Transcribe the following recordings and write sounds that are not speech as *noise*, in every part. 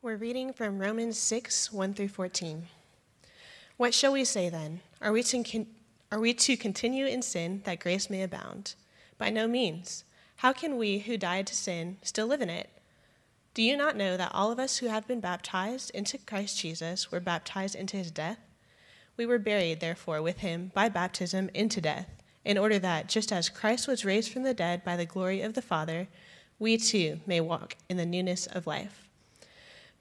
We're reading from Romans 6 1 through 14. What shall we say then? Are we, to are we to continue in sin that grace may abound? By no means. How can we who died to sin still live in it? Do you not know that all of us who have been baptized into Christ Jesus were baptized into his death? We were buried, therefore, with him by baptism into death, in order that, just as Christ was raised from the dead by the glory of the Father, we too may walk in the newness of life.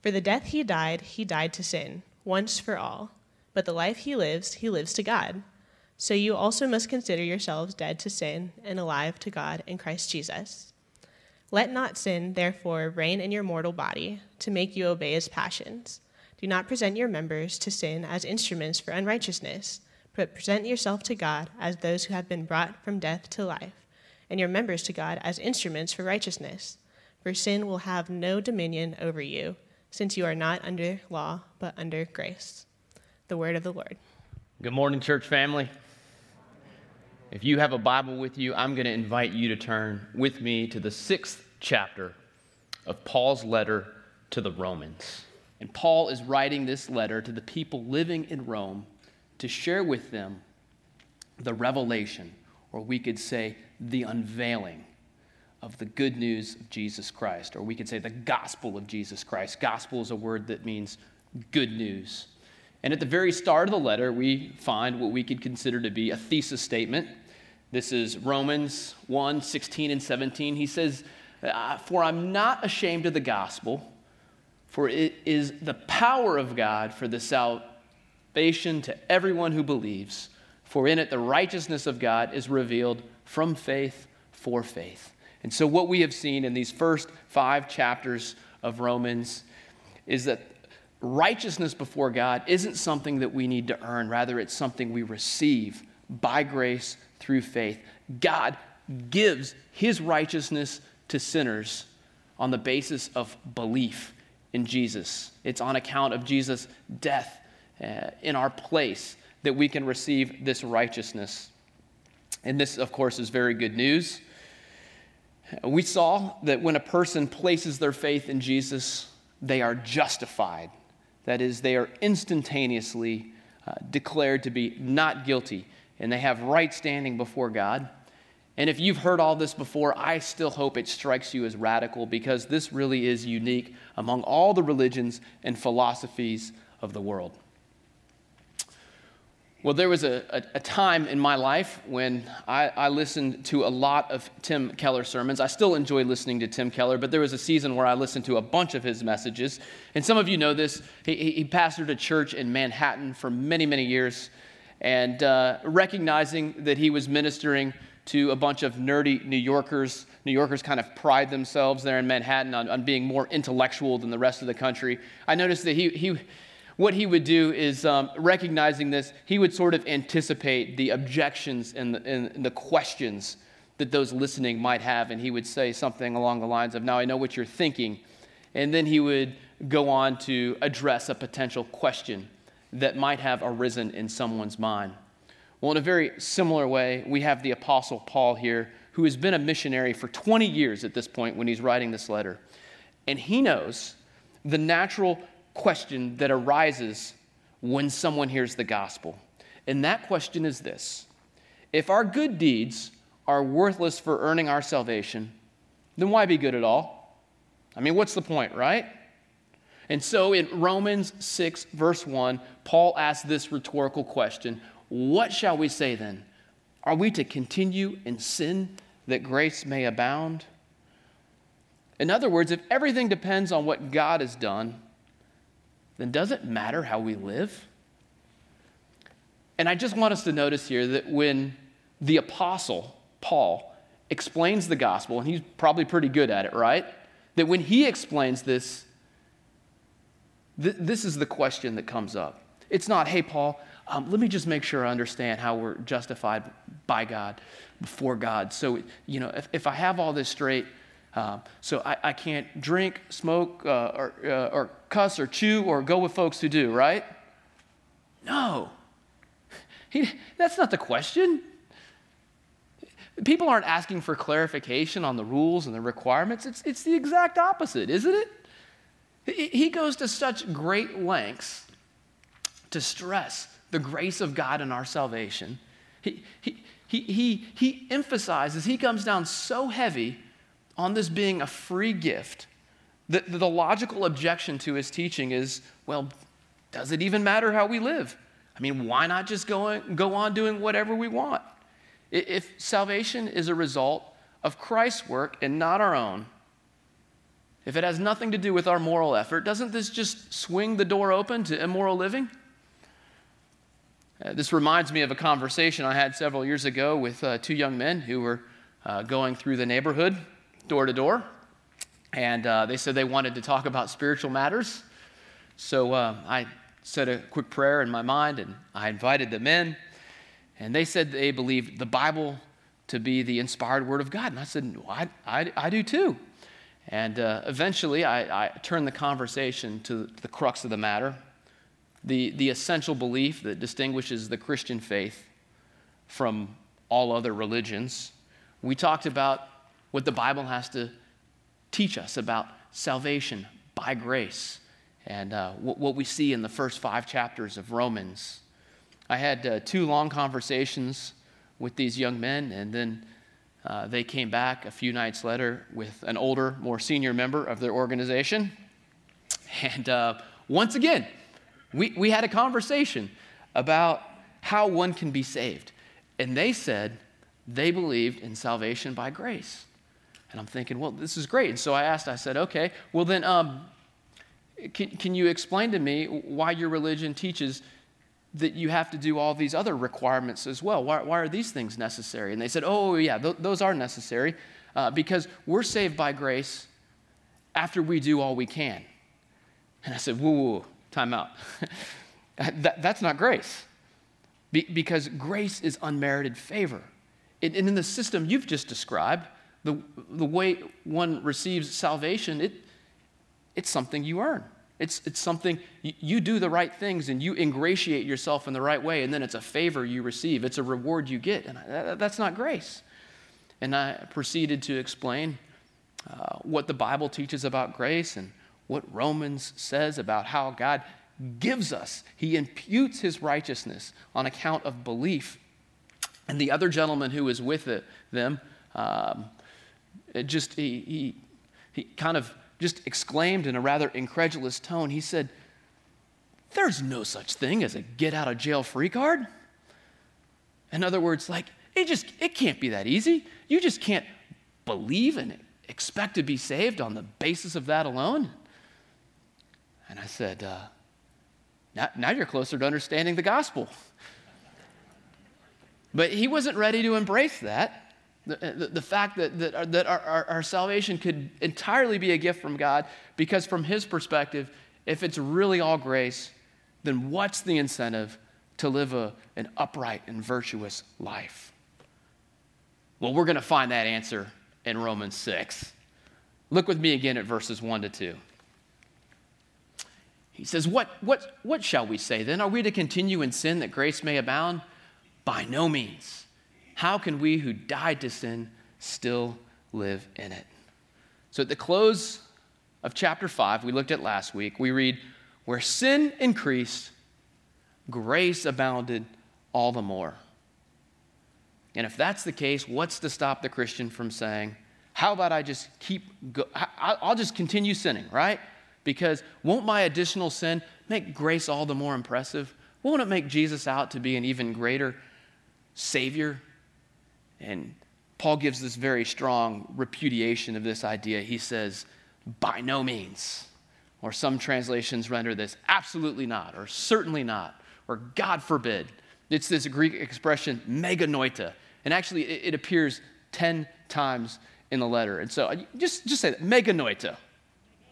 For the death he died, he died to sin, once for all. But the life he lives, he lives to God. So you also must consider yourselves dead to sin and alive to God in Christ Jesus. Let not sin, therefore, reign in your mortal body to make you obey its passions. Do not present your members to sin as instruments for unrighteousness, but present yourself to God as those who have been brought from death to life, and your members to God as instruments for righteousness. For sin will have no dominion over you since you are not under law, but under grace. The word of the Lord. Good morning, church family. If you have a Bible with you, I'm going to invite you to turn with me to the sixth chapter of Paul's letter to the Romans. And Paul is writing this letter to the people living in Rome to share with them the revelation, or we could say the unveiling of the good news of Jesus Christ, or we could say the gospel of Jesus Christ. Gospel is a word that means good news. And at the very start of the letter, we find what we could consider to be a thesis statement. This is Romans 1 16 and 17. He says, uh, For I'm not ashamed of the gospel, for it is the power of God for the salvation to everyone who believes. For in it the righteousness of God is revealed from faith for faith. And so, what we have seen in these first five chapters of Romans is that righteousness before God isn't something that we need to earn, rather, it's something we receive by grace through faith. God gives his righteousness to sinners on the basis of belief in Jesus. It's on account of Jesus' death uh, in our place that we can receive this righteousness. And this, of course, is very good news. We saw that when a person places their faith in Jesus, they are justified. That is, they are instantaneously uh, declared to be not guilty, and they have right standing before God. And if you've heard all this before, I still hope it strikes you as radical because this really is unique among all the religions and philosophies of the world. Well, there was a, a, a, time in my life when I, I, listened to a lot of Tim Keller sermons. I still enjoy listening to Tim Keller, but there was a season where I listened to a bunch of his messages. And some of you know this. He, he pastored a church in Manhattan for many, many years. And uh, recognizing that he was ministering to a bunch of nerdy New Yorkers, New Yorkers kind of pride themselves there in Manhattan on, on being more intellectual than the rest of the country. I noticed that he, he what he would do is, um, recognizing this, he would sort of anticipate the objections and the, and the questions that those listening might have. And he would say something along the lines of, Now I know what you're thinking. And then he would go on to address a potential question that might have arisen in someone's mind. Well, in a very similar way, we have the Apostle Paul here, who has been a missionary for 20 years at this point when he's writing this letter. And he knows the natural question that arises when someone hears the gospel. And that question is this If our good deeds are worthless for earning our salvation, then why be good at all? I mean, what's the point, right? And so in Romans 6, verse 1, Paul asks this rhetorical question What shall we say then? Are we to continue in sin that grace may abound? In other words, if everything depends on what God has done, then does it matter how we live? And I just want us to notice here that when the apostle, Paul, explains the gospel, and he's probably pretty good at it, right? That when he explains this, th- this is the question that comes up. It's not, hey, Paul, um, let me just make sure I understand how we're justified by God, before God. So, you know, if, if I have all this straight, uh, so I, I, can't drink, smoke, uh, or, uh, or cuss, or chew, or go with folks who do, right? No. He, that's not the question. People aren't asking for clarification on the rules and the requirements. It's, it's the exact opposite, isn't it? He goes to such great lengths to stress the grace of God in our salvation. He, he, he, he, he emphasizes, he comes down so heavy on this being a free gift that the logical objection to his teaching is well, does it even matter how we live? I mean, why not just go, go on doing whatever we want? If salvation is a result of Christ's work and not our own, if it has nothing to do with our moral effort, doesn't this just swing the door open to immoral living? Uh, this reminds me of a conversation I had several years ago with uh, two young men who were uh, going through the neighborhood, door to door, and uh, they said they wanted to talk about spiritual matters. So uh, I said a quick prayer in my mind and I invited them in, and they said they believed the Bible to be the inspired word of God. And I said, well, I, I, I do too. And uh, eventually I, I turned the conversation to the crux of the matter the, the essential belief that distinguishes the Christian faith from all other religions. We talked about what the Bible has to teach us about salvation by grace and uh, what, what, we see in the first five chapters of Romans. I had uh, two long conversations with these young men, and then uh, they came back a few nights later with an older, more senior member of their organization. And uh, once again, we, we had a conversation about how one can be saved. And they said they believed in salvation by grace. And I'm thinking, well, this is great. And so I asked, I said, okay, well, then um, can, can you explain to me why your religion teaches that you have to do all these other requirements as well? Why, why are these things necessary? And they said, oh, yeah, th- those are necessary uh, because we're saved by grace after we do all we can. And I said, whoa, whoa, whoa time out. *laughs* that, that's not grace. Be, because grace is unmerited favor. And in the system you've just described, the, the way one receives salvation, it, it's something you earn. It's, it's something you, you do the right things and you ingratiate yourself in the right way, and then it's a favor you receive. It's a reward you get. And I, that's not grace. And I proceeded to explain uh, what the Bible teaches about grace and what Romans says about how God gives us, He imputes His righteousness on account of belief. And the other gentleman who was with it, them, um, it just he, he, he kind of just exclaimed in a rather incredulous tone. He said, "There's no such thing as a get out of jail free card." In other words, like it just it can't be that easy. You just can't believe and expect to be saved on the basis of that alone. And I said, uh, now, now you're closer to understanding the gospel. But he wasn't ready to embrace that. The, uh, the, the, fact that, that, our, that our, our, our, salvation could entirely be a gift from God, because from his perspective, if it's really all grace, then what's the incentive to live a, an upright and virtuous life? Well, we're going to find that answer in Romans 6. Look with me again at verses 1 to 2. He says, what, what, what shall we say then? Are we to continue in sin that grace may abound? By no means. How can we who died to sin still live in it? So at the close of chapter 5, we looked at last week, we read, Where sin increased, grace abounded all the more. And if that's the case, what's to stop the Christian from saying, How about I just keep, go- I'll just continue sinning, right? Because won't my additional sin make grace all the more impressive? Won't it make Jesus out to be an even greater Savior? And Paul gives this very strong repudiation of this idea. He says, by no means. Or some translations render this absolutely not, or certainly not, or God forbid. It's this Greek expression, me genoito. And actually, it, appears 10 times in the letter. And so just, just say that, me genoito.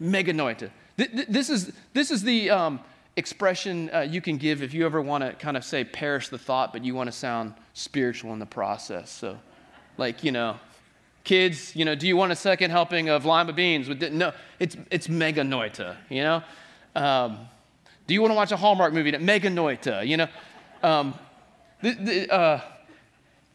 Meganoita. This is, this is the um, expression uh, you can give if you ever want to kind of say, perish the thought, but you want to sound spiritual in the process. So, like, you know, kids, you know, do you want a second helping of lima beans? With no, it's, it's me genoito, you know? Um, do you want to watch a Hallmark movie? Me genoito, you know? Um, the, the, uh,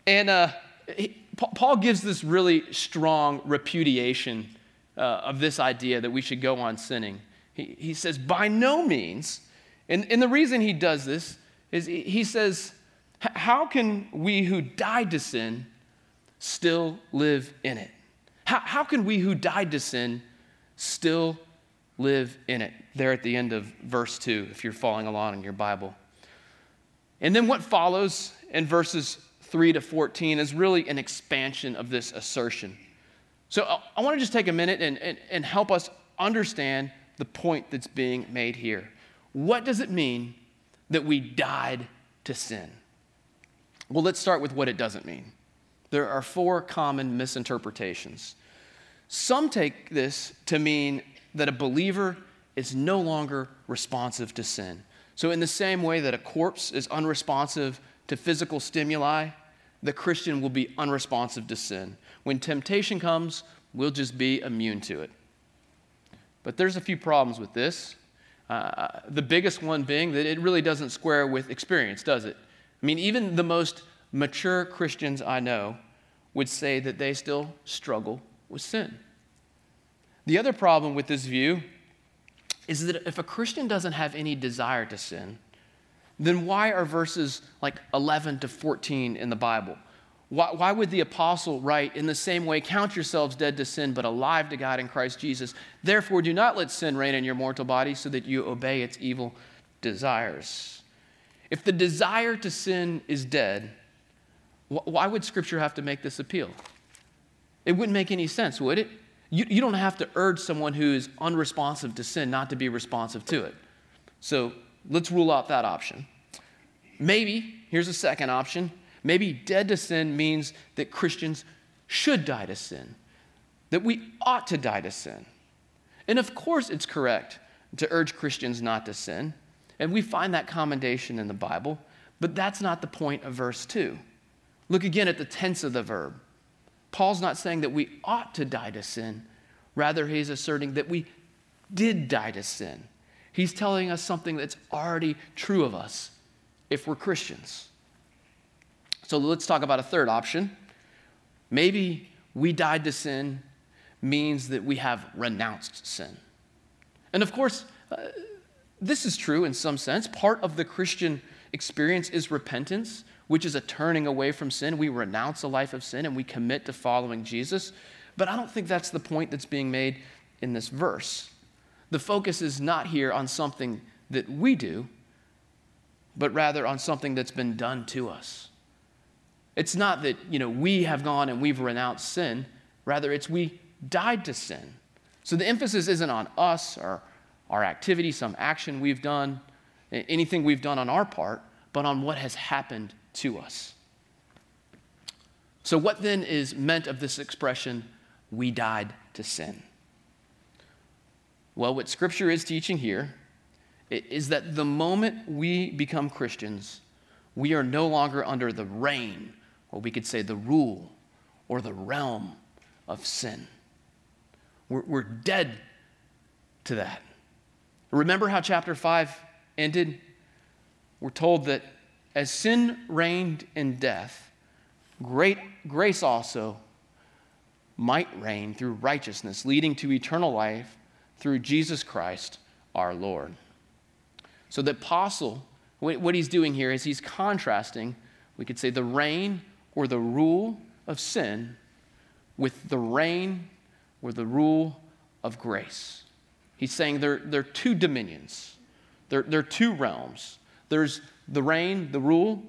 and uh, he, Paul gives this really strong repudiation uh, of this idea that we should go on sinning. He, he says, by no means, and, and the reason he does this is he says, how can we who died to sin still live in it? How, how can we who died to sin still live in it? There at the end of verse 2, if you're following along in your Bible. And then what follows in verses 3 to 14 is really an expansion of this assertion. So uh, I, I want to just take a minute and, and, and help us understand the point that's being made here. What does it mean that we died to sin? Well, let's start with what it doesn't mean. There are four common misinterpretations. Some take this to mean that a believer is no longer responsive to sin. So, in the same way that a corpse is unresponsive to physical stimuli, the Christian will be unresponsive to sin. When temptation comes, we'll just be immune to it. But there's a few problems with this. Uh, the biggest one being that it really doesn't square with experience, does it? I mean, even the most mature Christians I know would say that they still struggle with sin. The other problem with this view is that if a Christian doesn't have any desire to sin, then why are verses like 11 to 14 in the Bible? Why, why, would the apostle write in the same way, count yourselves dead to sin, but alive to God in Christ Jesus? Therefore, do not let sin reign in your mortal body so that you obey its evil desires. If the desire to sin is dead, wh- why would Scripture have to make this appeal? It wouldn't make any sense, would it? You, you don't have to urge someone who is unresponsive to sin not to be responsive to it. So let's rule out that option. Maybe, here's a second option maybe dead to sin means that Christians should die to sin, that we ought to die to sin. And of course, it's correct to urge Christians not to sin. And we find that commendation in the Bible, but that's not the point of verse 2. Look again at the tense of the verb. Paul's not saying that we ought to die to sin, rather, he's asserting that we did die to sin. He's telling us something that's already true of us if we're Christians. So let's talk about a third option. Maybe we died to sin means that we have renounced sin. And of course, uh, this is true in some sense. Part of the Christian experience is repentance, which is a turning away from sin. We renounce a life of sin and we commit to following Jesus. But I don't think that's the point that's being made in this verse. The focus is not here on something that we do, but rather on something that's been done to us. It's not that, you know, we have gone and we've renounced sin, rather it's we died to sin. So the emphasis isn't on us or our activity, some action we've done, anything we've done on our part, but on what has happened to us. So, what then is meant of this expression, we died to sin? Well, what Scripture is teaching here is that the moment we become Christians, we are no longer under the reign, or we could say the rule, or the realm of sin. We're, we're dead to that. Remember how chapter 5 ended? We're told that as sin reigned in death, great grace also might reign through righteousness, leading to eternal life through Jesus Christ our Lord. So the apostle, what he's doing here is he's contrasting, we could say, the reign or the rule of sin with the reign or the rule of grace. He's saying there, there are two dominions, there, there are two realms. There's the reign, the rule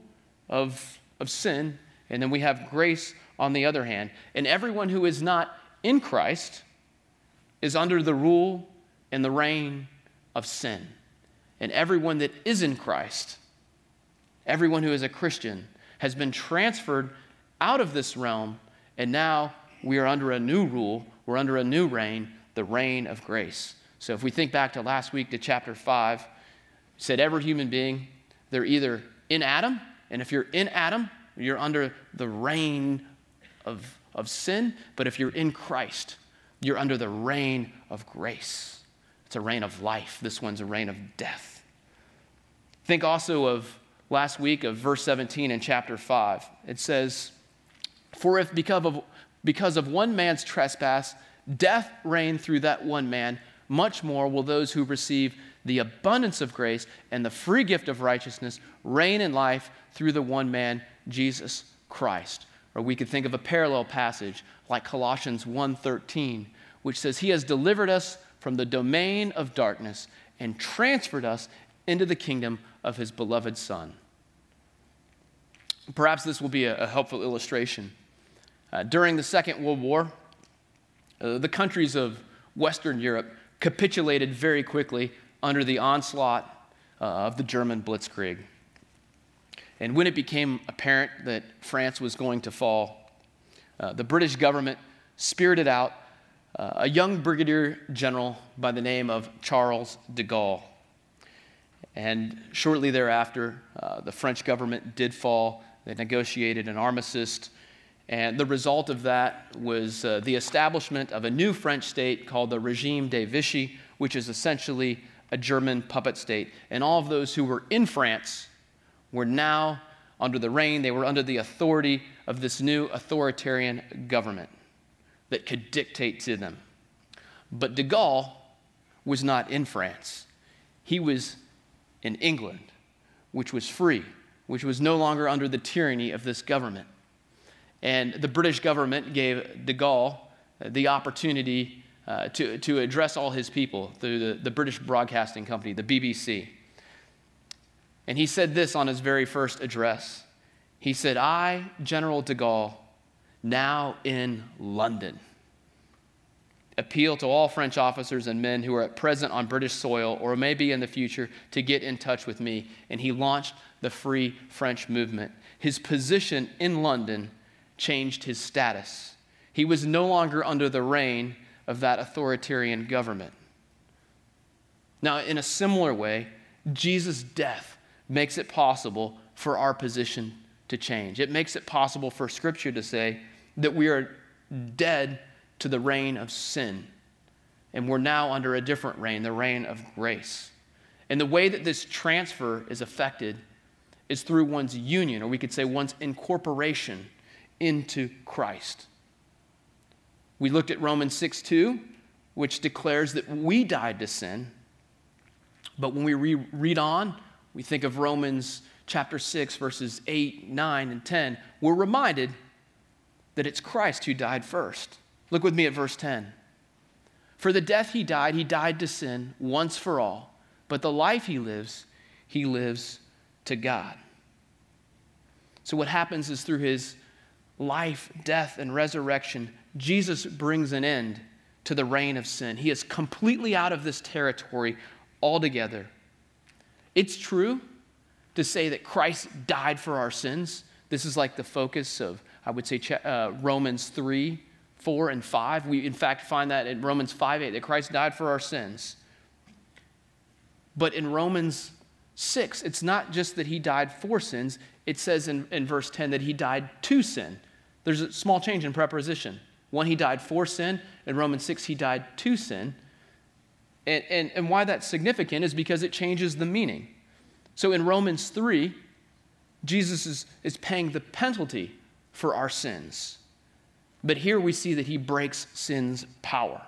of, of sin, and then we have grace on the other hand. And everyone who is not in Christ, is under the rule and the reign of sin. And everyone that is in Christ, everyone who is a Christian, has been transferred out of this realm, and now we are under a new rule, we're under a new reign, the reign of grace. So if we think back to last week to chapter 5, said every human being, they're either in Adam, and if you're in Adam, you're under the reign of, of sin, but if you're in Christ, you're under the reign of grace. It's a reign of life. This one's a reign of death. Think also of last week of verse 17 in chapter 5. It says, For if because of, because of one man's trespass, death reigned through that one man, much more will those who receive the abundance of grace and the free gift of righteousness reign in life through the one man, Jesus Christ. Or we could think of a parallel passage like Colossians 1:13, which says, He has delivered us from the domain of darkness and transferred us into the kingdom of his beloved Son. Perhaps this will be a, a helpful illustration. Uh, during the Second World War, uh, the countries of Western Europe capitulated very quickly under the onslaught uh, of the German blitzkrieg. And when it became apparent that France was going to fall, uh, the British government spirited out uh, a young brigadier general by the name of Charles de Gaulle. And shortly thereafter, uh, the French government did fall. They negotiated an armistice. And the result of that was uh, the establishment of a new French state called the Regime de Vichy, which is essentially a German puppet state. And all of those who were in France were now under the reign, they were under the authority of this new authoritarian government that could dictate to them. But de Gaulle was not in France, he was in England, which was free, which was no longer under the tyranny of this government. And the British government gave de Gaulle uh, the opportunity uh, to, to address all his people through the, the British Broadcasting Company, the BBC. And he said this on his very first address. He said, I, General de Gaulle, now in London. Appeal to all French officers and men who are at present on British soil or may be in the future to get in touch with me. And he launched the Free French movement. His position in London changed his status. He was no longer under the reign of that authoritarian government. Now, in a similar way, Jesus' death makes it possible for our position to change. It makes it possible for Scripture to say, that we are dead to the reign of sin. And we're now under a different reign, the reign of grace. And the way that this transfer is affected is through one's union, or we could say one's incorporation into Christ. We looked at Romans 6 2, which declares that we died to sin. But when we re- read on, we think of Romans chapter 6, verses 8, 9, and 10. We're reminded that it's Christ who died first. Look with me at verse 10. For the death he died, he died to sin once for all, but the life he lives, he lives to God. So, what happens is through his life, death, and resurrection, Jesus brings an end to the reign of sin. He is completely out of this territory altogether. It's true to say that Christ died for our sins. This is like the focus of I would say uh, Romans 3, 4, and 5. We, in fact, find that in Romans 5, 8, that Christ died for our sins. But in Romans 6, it's not just that he died for sins, it says in, in verse 10 that he died to sin. There's a small change in preposition. One, he died for sin. In Romans 6, he died to sin. And, and, and why that's significant is because it changes the meaning. So in Romans 3, Jesus is, is paying the penalty for our sins. But here we see that he breaks sin's power.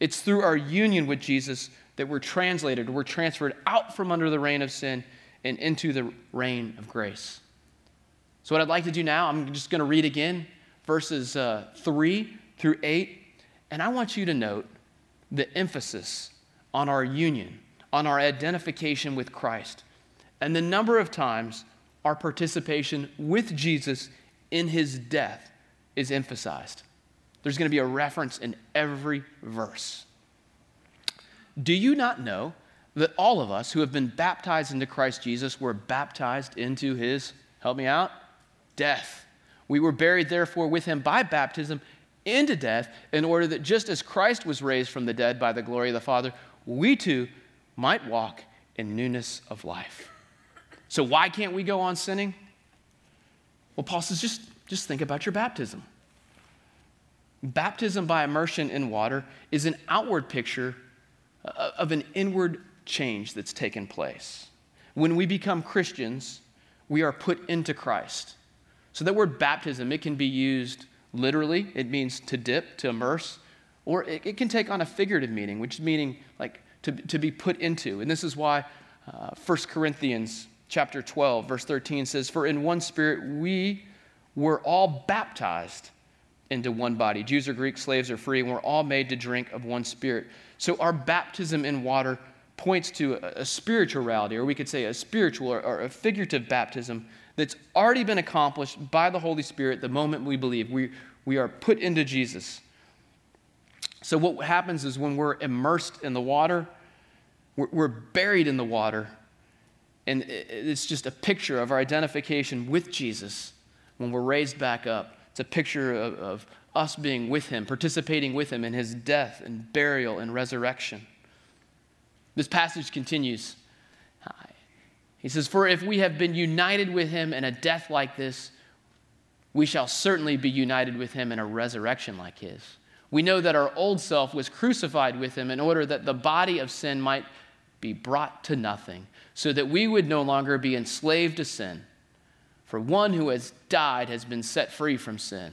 It's through our union with Jesus that we're translated, we're transferred out from under the reign of sin and into the reign of grace. So, what I'd like to do now, I'm just going to read again verses uh, 3 through 8, and I want you to note the emphasis on our union, on our identification with Christ, and the number of times our participation with Jesus in his death is emphasized. There's going to be a reference in every verse. Do you not know that all of us who have been baptized into Christ Jesus were baptized into his, help me out, death? We were buried, therefore, with him by baptism into death, in order that just as Christ was raised from the dead by the glory of the Father, we too might walk in newness of life. So, why can't we go on sinning? Well, Paul says just, just think about your baptism. Baptism by immersion in water is an outward picture of an inward change that's taken place. When we become Christians, we are put into Christ. So, that word baptism, it can be used literally, it means to dip, to immerse, or it, it can take on a figurative meaning, which is meaning like to, to be put into. And this is why uh, 1 Corinthians chapter 12, verse 13 says, For in one spirit we were all baptized into one body. Jews or Greeks, slaves or free, and we're all made to drink of one spirit. So our baptism in water points to a, a spiritual reality, or we could say a spiritual or, or, a figurative baptism that's already been accomplished by the Holy Spirit the moment we believe. We, we are put into Jesus. So what happens is when we're immersed in the water, we're, we're buried in the water, and it's just a picture of our identification with Jesus when we're raised back up. It's a picture of, of us being with him, participating with him in his death and burial and resurrection. This passage continues. He says, For if we have been united with him in a death like this, we shall certainly be united with him in a resurrection like his. We know that our old self was crucified with him in order that the body of sin might be brought to nothing, so that we would no longer be enslaved to sin. For one who has died has been set free from sin.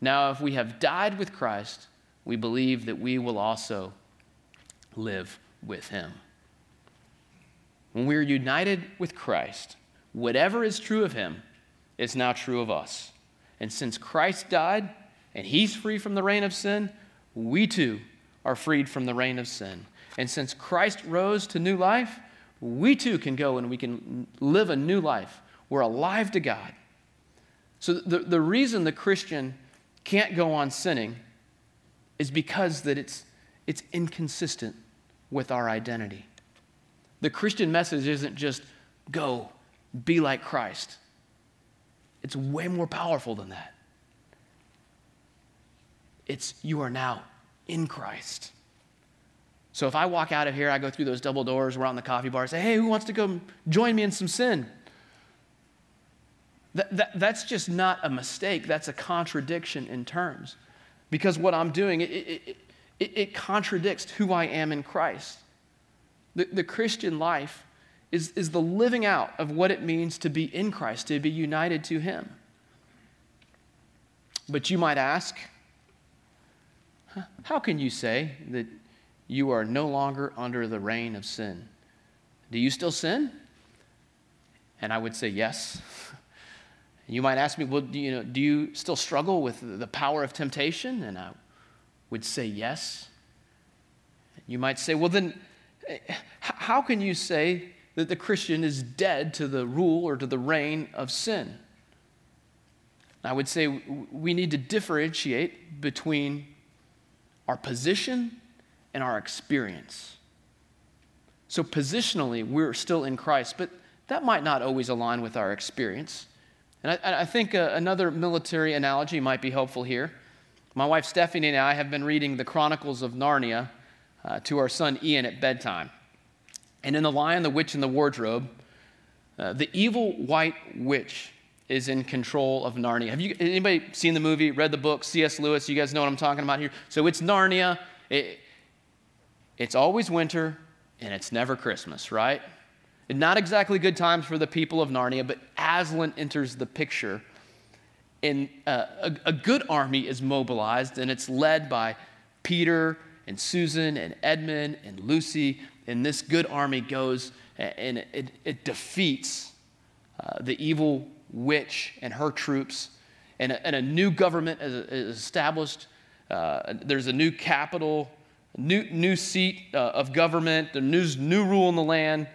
Now, if we have died with Christ, we believe that we will also live with him. When we are united with Christ, whatever is true of him is now true of us. And since Christ died and he's free from the reign of sin, we too are freed from the reign of sin. And since Christ rose to new life, we too can go and we can live a new life we're alive to God. So the, the reason the Christian can't go on sinning is because that it's, it's inconsistent with our identity. The Christian message isn't just go, be like Christ. It's way more powerful than that. It's you are now in Christ. So if I walk out of here, I go through those double doors, we're on the coffee bar, say, hey, who wants to go join me in some sin? That, that, that's just not a mistake, that's a contradiction in terms. Because what I'm doing, it, it, it, it contradicts who I am in Christ. The, the Christian life is, is the living out of what it means to be in Christ, to be united to Him. But you might ask, how can you say that you are no longer under the reign of sin? Do you still sin? And I would say yes. *laughs* You might ask me, well, do you, know, do you still struggle with the power of temptation? And I would say yes. You might say, well, then eh, how can you say that the Christian is dead to the rule or to the reign of sin? I would say we need to differentiate between our position and our experience. So, positionally, we're still in Christ, but that might not always align with our experience. And I, I think uh, another military analogy might be helpful here. My wife Stephanie and I have been reading the Chronicles of Narnia uh, to our son Ian at bedtime. And in The Lion, the Witch, and the Wardrobe, uh, the evil white witch is in control of Narnia. Have you anybody seen the movie, read the book, C.S. Lewis? You guys know what I'm talking about here. So it's Narnia. It, it's always winter, and it's never Christmas, right? Not exactly good times for the people of Narnia, but Aslan enters the picture. And uh, a, a good army is mobilized, and it's led by Peter and Susan and Edmund and Lucy. And this good army goes and it, it defeats uh, the evil witch and her troops. And a, and a new government is, is established. Uh, there's a new capital, new, new seat uh, of government, a new, new rule in the land.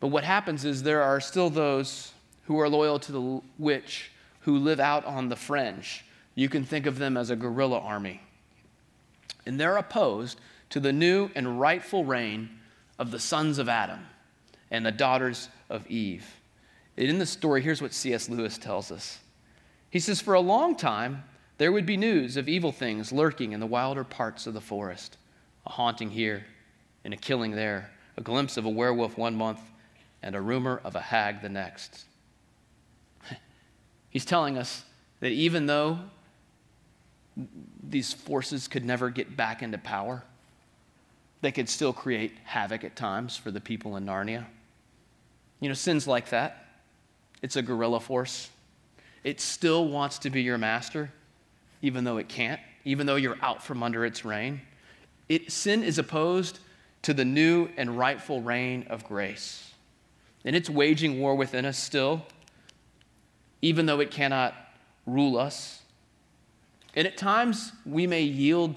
But what happens is there are still those who are loyal to the witch who live out on the fringe. You can think of them as a guerrilla army. And they're opposed to the new and rightful reign of the sons of Adam and the daughters of Eve. And in the story, here's what C.S. Lewis tells us. He says, For a long time, there would be news of evil things lurking in the wilder parts of the forest a haunting here and a killing there, a glimpse of a werewolf one month and a rumor of a hag the next. *laughs* He's telling us that even though these forces could never get back into power, they could still create havoc at times for the people in Narnia. You know, sins like that, it's a guerrilla force. It still wants to be your master, even though it can't, even though you're out from under its reign. It, sin is opposed to the new and rightful reign of grace. And it's waging war within us still, even though it cannot rule us. And at times, we may yield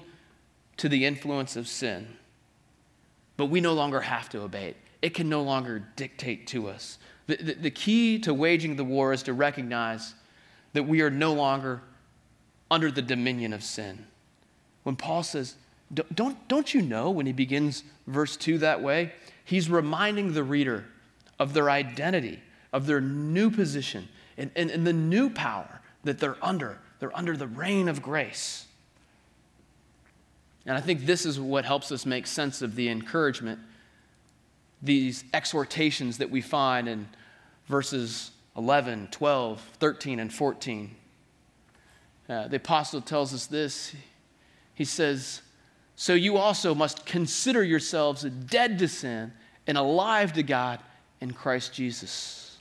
to the influence of sin, but we no longer have to obey it. It can no longer dictate to us. The, the, the key to waging the war is to recognize that we are no longer under the dominion of sin. When Paul says, don't, don't you know when he begins verse 2 that way? He's reminding the reader of their identity, of their new position, and, and, and the new power that they're under. They're under the reign of grace. And I think this is what helps us make sense of the encouragement, these exhortations that we find in verses 11, 12, 13, and 14. Uh, the apostle tells us this. He says, So you also must consider yourselves dead to sin and alive to God in Christ Jesus.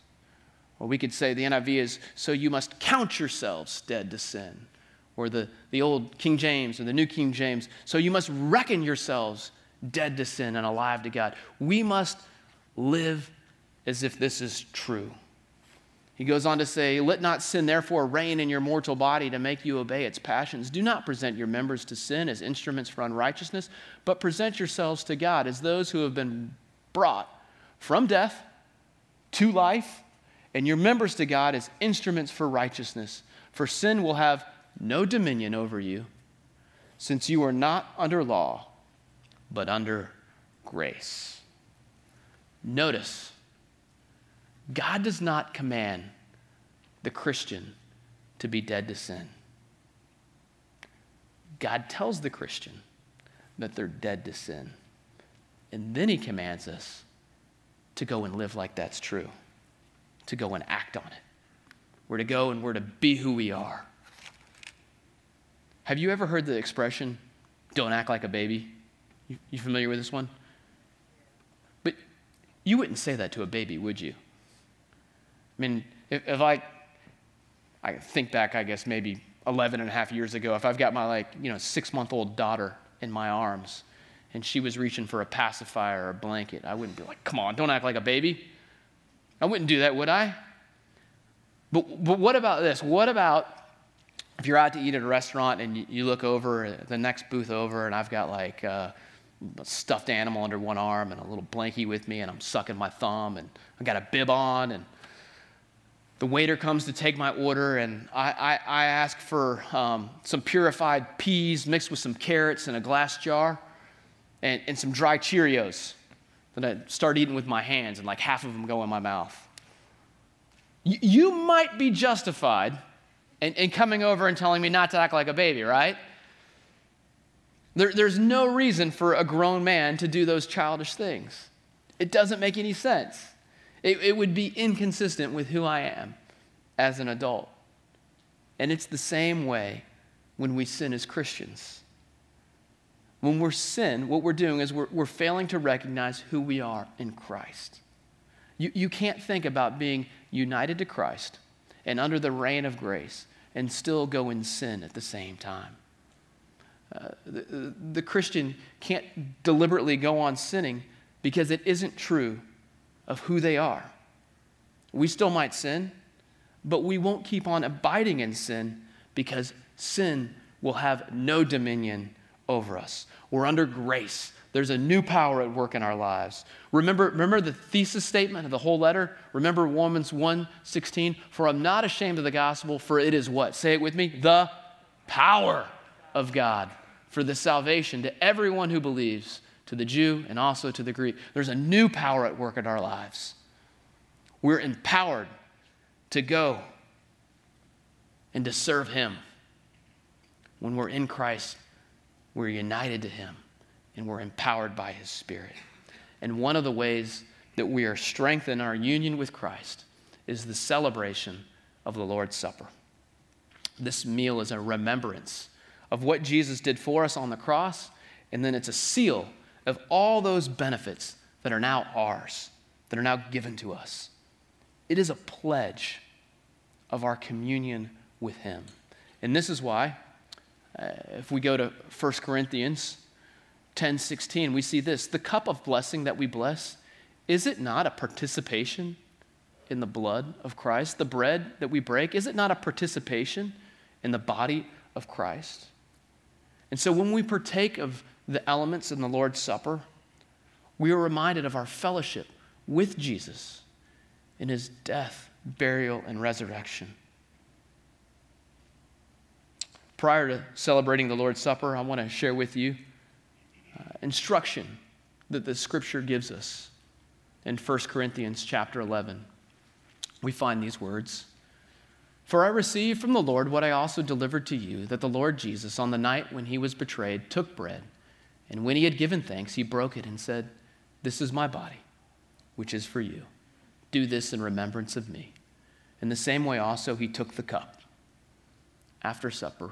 Or we could say the NIV is, So you must count yourselves dead to sin. Or the, the old King James or the New King James, So you must reckon yourselves dead to sin and alive to God. We must live as if this is true. He goes on to say, Let not sin therefore reign in your mortal body to make you obey its passions. Do not present your members to sin as instruments for unrighteousness, but present yourselves to God as those who have been brought from death to life, and your members to God as instruments for righteousness. For sin will have no dominion over you, since you are not under law, but under grace. Notice God does not command the Christian to be dead to sin. God tells the Christian that they're dead to sin. And then he commands us to go and live like that's true, to go and act on it. We're to go and we're to be who we are. Have you ever heard the expression, don't act like a baby? You, you familiar with this one? But you wouldn't say that to a baby, would you? I mean, if, if I, I think back, I guess maybe 11 and a half years ago, if I've got my like, you know, six month old daughter in my arms and she was reaching for a pacifier or a blanket, I wouldn't be like, come on, don't act like a baby. I wouldn't do that, would I? But, but what about this? What about if you're out to eat at a restaurant and you, look over the next booth over and I've got like uh, a stuffed animal under one arm and a little blankie with me and I'm sucking my thumb and I got a bib on and the waiter comes to take my order, and I, I, I ask for um, some purified peas mixed with some carrots in a glass jar and, and some dry Cheerios that I start eating with my hands, and like half of them go in my mouth. You, might be justified in, in coming over and telling me not to act like a baby, right? There, there's no reason for a grown man to do those childish things. It doesn't make any sense. It, it would be inconsistent with who I am as an adult. And it's the same way when we sin as Christians. When we're sin, what we're doing is we're, we're failing to recognize who we are in Christ. You, you can't think about being united to Christ and under the reign of grace and still go in sin at the same time. Uh, the, the Christian can't deliberately go on sinning because it isn't true of who they are. We still might sin, but we won't keep on abiding in sin because sin will have no dominion over us. We're under grace. There's a new power at work in our lives. Remember, remember the thesis statement of the whole letter? Remember Romans 1 16? For I'm not ashamed of the gospel, for it is what? Say it with me. The power of God for the salvation to everyone who believes to the Jew and also to the Greek. There's a new power at work in our lives. We're empowered to go and to serve Him. When we're in Christ, we're united to Him and we're empowered by His Spirit. And one of the ways that we are strengthened in our union with Christ is the celebration of the Lord's Supper. This meal is a remembrance of what Jesus did for us on the cross, and then it's a seal of all those benefits that are now ours, that are now given to us. It is a pledge of our communion with Him. And this is why, uh, if we go to 1 Corinthians 10 16, we see this the cup of blessing that we bless, is it not a participation in the blood of Christ? The bread that we break, is it not a participation in the body of Christ? And so when we partake of the elements in the Lord's Supper, we are reminded of our fellowship with Jesus in his death, burial, and resurrection. Prior to celebrating the Lord's Supper, I want to share with you uh, instruction that the scripture gives us in 1 Corinthians chapter 11. We find these words For I received from the Lord what I also delivered to you that the Lord Jesus, on the night when he was betrayed, took bread, and when he had given thanks, he broke it and said, This is my body, which is for you. Do this in remembrance of me. In the same way, also, he took the cup after supper,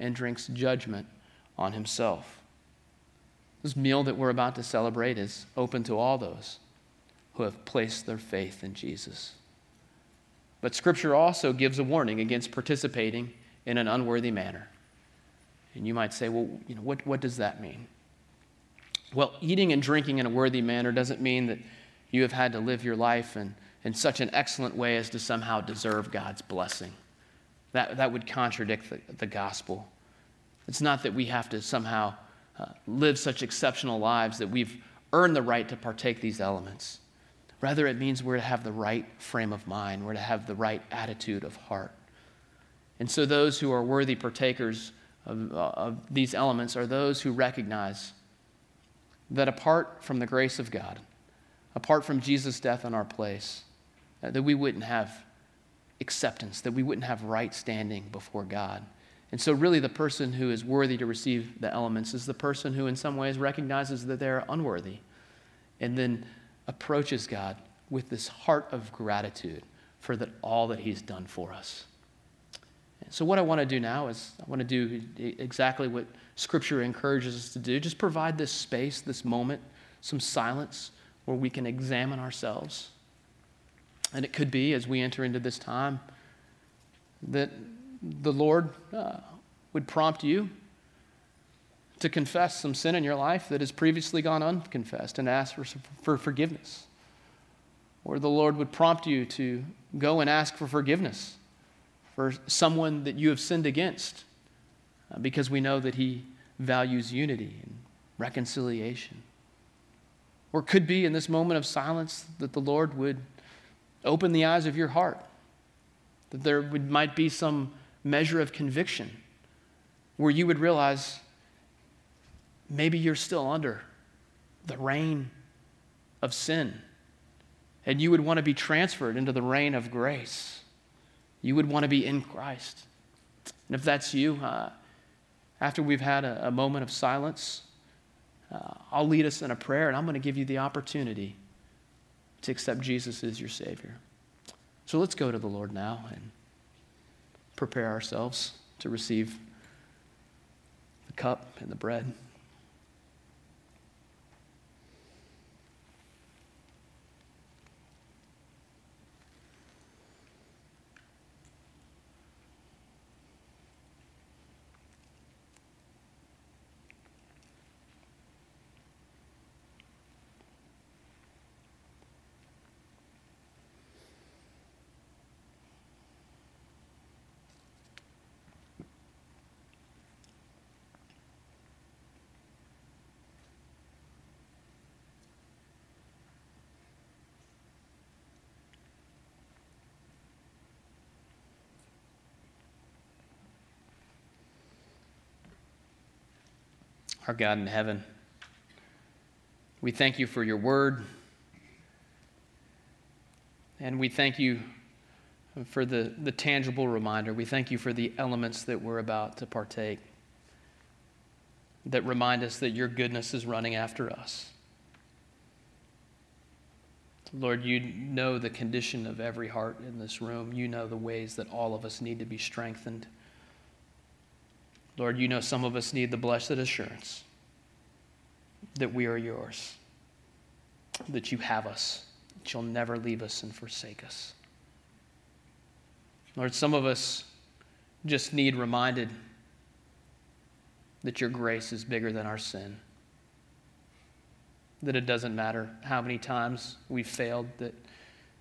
and drinks judgment on himself. This meal that we're about to celebrate is open to all those who have placed their faith in Jesus. But Scripture also gives a warning against participating in an unworthy manner. And you might say, well, you know, what, what does that mean? Well, eating and drinking in a worthy manner doesn't mean that you have had to live your life in, in such an excellent way as to somehow deserve God's blessing. That, that would contradict the, the gospel. It's not that we have to somehow uh, live such exceptional lives that we've earned the right to partake these elements. Rather, it means we're to have the right frame of mind, we're to have the right attitude of heart. And so, those who are worthy partakers of, uh, of these elements are those who recognize that apart from the grace of God, apart from Jesus' death in our place, uh, that we wouldn't have acceptance, that we wouldn't have right standing before God. And so, really, the person who is worthy to receive the elements is the person who, in some ways, recognizes that they're unworthy and then approaches God with this heart of gratitude for that, all that He's done for us. And so, what I want to do now is I want to do exactly what Scripture encourages us to do just provide this space, this moment, some silence where we can examine ourselves. And it could be, as we enter into this time, that the Lord uh, would prompt you to confess some sin in your life that has previously gone unconfessed and ask for, for forgiveness. Or the Lord would prompt you to go and ask for forgiveness for someone that you have sinned against uh, because we know that He values unity and reconciliation. Or it could be in this moment of silence that the Lord would open the eyes of your heart, that there would, might be some measure of conviction where you would realize maybe you're still under the reign of sin and you would want to be transferred into the reign of grace. You would want to be in Christ. And if that's you, uh, after we've had a, a moment of silence, uh, I'll lead us in a prayer and I'm going to give you the opportunity to accept Jesus as your Savior. So let's go to the Lord now and prepare ourselves to receive the cup and the bread. Our God in heaven. We thank you for your word. And we thank you for the, the tangible reminder. We thank you for the elements that we're about to partake that remind us that your goodness is running after us. Lord, you know the condition of every heart in this room. You know the ways that all of us need to be strengthened. Lord, you know some of us need the blessed assurance that we are yours, that you have us, that you'll never leave us and forsake us. Lord, some of us just need reminded that your grace is bigger than our sin. That it doesn't matter how many times we've failed, that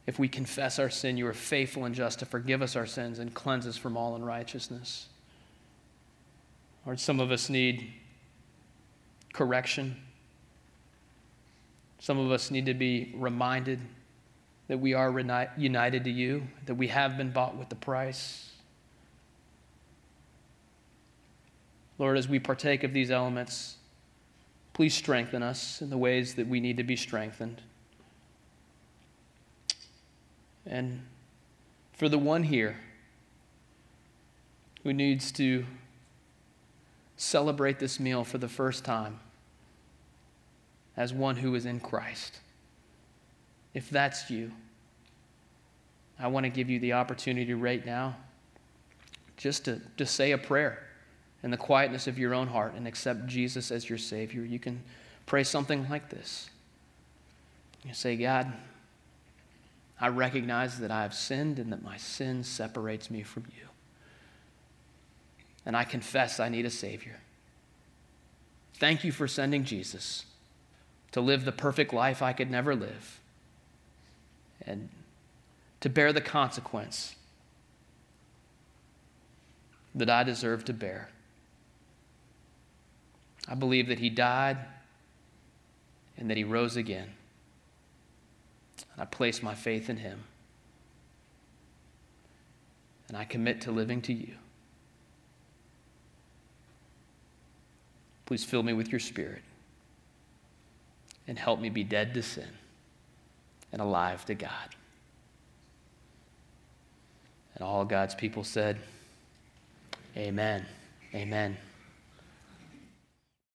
if we confess our sin, you are faithful and just to forgive us our sins and cleanse us from all unrighteousness. Lord, some of us need correction. Some of us need to be reminded that we are united to you, that we have been bought with the price. Lord, as we partake of these elements, please strengthen us in the ways that we need to be strengthened. And for the one here who needs to celebrate this meal for the first time as one who is in Christ, if that's you, I want to give you the opportunity right now just to, to say a prayer in the quietness of your own heart and accept Jesus as your Savior. You can pray something like this. You say, God, I recognize that I have sinned and that my sin separates me from you. And I confess I need a Savior. Thank you for sending Jesus to live the perfect life I could never live and to bear the consequence that I deserve to bear. I believe that he died and that he rose again. And I place my faith in him. And I commit to living to you. Please fill me with your spirit and help me be dead to sin and alive to God. And all God's people said, Amen. Amen.